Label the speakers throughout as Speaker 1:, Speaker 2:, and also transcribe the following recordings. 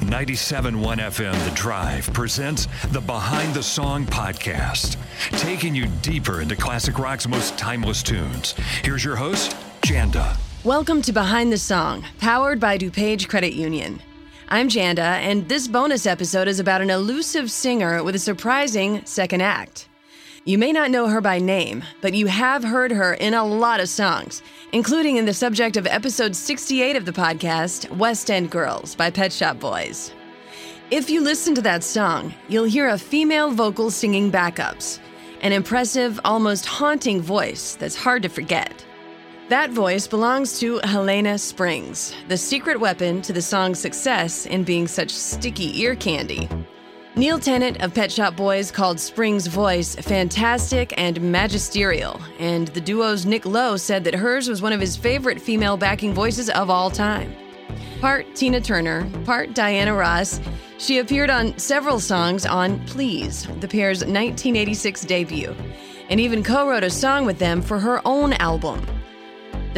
Speaker 1: 97.1 FM The Drive presents the Behind the Song podcast, taking you deeper into classic rock's most timeless tunes. Here's your host, Janda.
Speaker 2: Welcome to Behind the Song, powered by DuPage Credit Union. I'm Janda, and this bonus episode is about an elusive singer with a surprising second act. You may not know her by name, but you have heard her in a lot of songs, including in the subject of episode 68 of the podcast, West End Girls by Pet Shop Boys. If you listen to that song, you'll hear a female vocal singing backups, an impressive, almost haunting voice that's hard to forget. That voice belongs to Helena Springs, the secret weapon to the song's success in being such sticky ear candy. Neil Tennant of Pet Shop Boys called Springs' voice fantastic and magisterial, and the duo's Nick Lowe said that hers was one of his favorite female backing voices of all time. Part Tina Turner, part Diana Ross, she appeared on several songs on Please, the pair's 1986 debut, and even co wrote a song with them for her own album.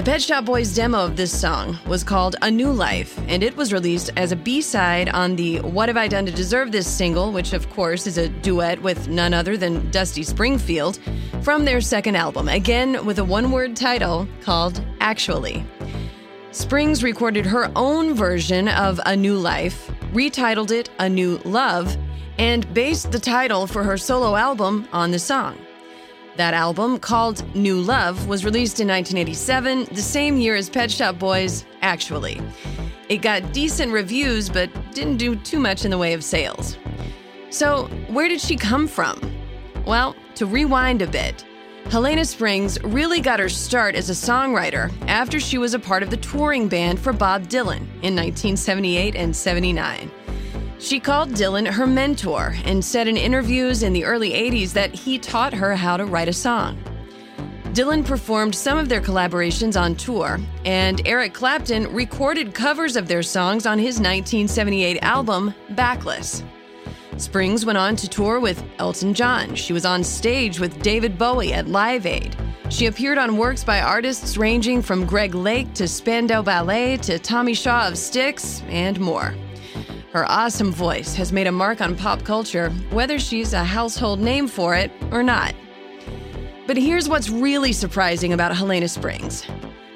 Speaker 2: The Pet Shop Boys demo of this song was called A New Life, and it was released as a B side on the What Have I Done to Deserve This single, which of course is a duet with none other than Dusty Springfield, from their second album, again with a one word title called Actually. Springs recorded her own version of A New Life, retitled it A New Love, and based the title for her solo album on the song. That album, called New Love, was released in 1987, the same year as Pet Shop Boys, actually. It got decent reviews, but didn't do too much in the way of sales. So, where did she come from? Well, to rewind a bit, Helena Springs really got her start as a songwriter after she was a part of the touring band for Bob Dylan in 1978 and 79. She called Dylan her mentor and said in interviews in the early 80s that he taught her how to write a song. Dylan performed some of their collaborations on tour, and Eric Clapton recorded covers of their songs on his 1978 album, Backless. Springs went on to tour with Elton John. She was on stage with David Bowie at Live Aid. She appeared on works by artists ranging from Greg Lake to Spandau Ballet to Tommy Shaw of Styx and more. Her awesome voice has made a mark on pop culture, whether she's a household name for it or not. But here's what's really surprising about Helena Springs.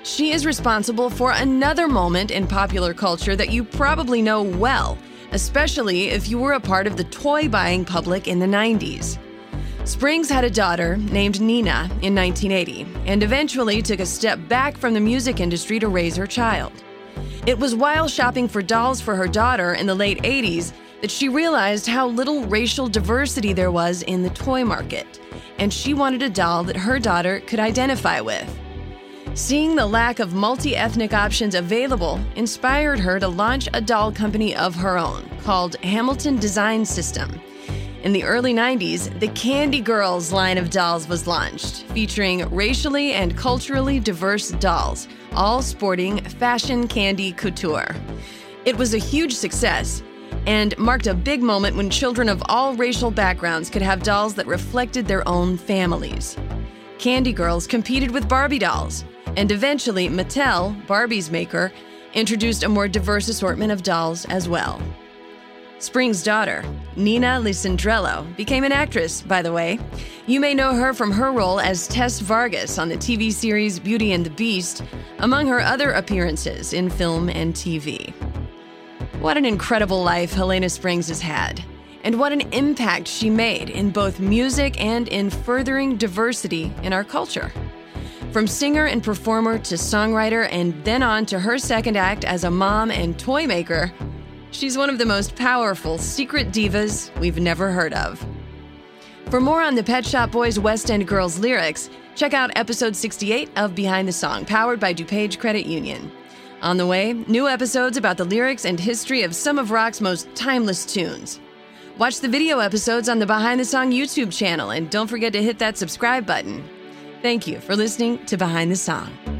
Speaker 2: She is responsible for another moment in popular culture that you probably know well, especially if you were a part of the toy buying public in the 90s. Springs had a daughter named Nina in 1980 and eventually took a step back from the music industry to raise her child. It was while shopping for dolls for her daughter in the late 80s that she realized how little racial diversity there was in the toy market, and she wanted a doll that her daughter could identify with. Seeing the lack of multi ethnic options available inspired her to launch a doll company of her own called Hamilton Design System. In the early 90s, the Candy Girls line of dolls was launched, featuring racially and culturally diverse dolls, all sporting fashion candy couture. It was a huge success and marked a big moment when children of all racial backgrounds could have dolls that reflected their own families. Candy Girls competed with Barbie dolls, and eventually Mattel, Barbie's maker, introduced a more diverse assortment of dolls as well. Spring's daughter, Nina Lisandrello, became an actress, by the way. You may know her from her role as Tess Vargas on the TV series Beauty and the Beast, among her other appearances in film and TV. What an incredible life Helena Springs has had, and what an impact she made in both music and in furthering diversity in our culture. From singer and performer to songwriter, and then on to her second act as a mom and toy maker, She's one of the most powerful secret divas we've never heard of. For more on the Pet Shop Boys West End Girls lyrics, check out episode 68 of Behind the Song, powered by DuPage Credit Union. On the way, new episodes about the lyrics and history of some of rock's most timeless tunes. Watch the video episodes on the Behind the Song YouTube channel and don't forget to hit that subscribe button. Thank you for listening to Behind the Song.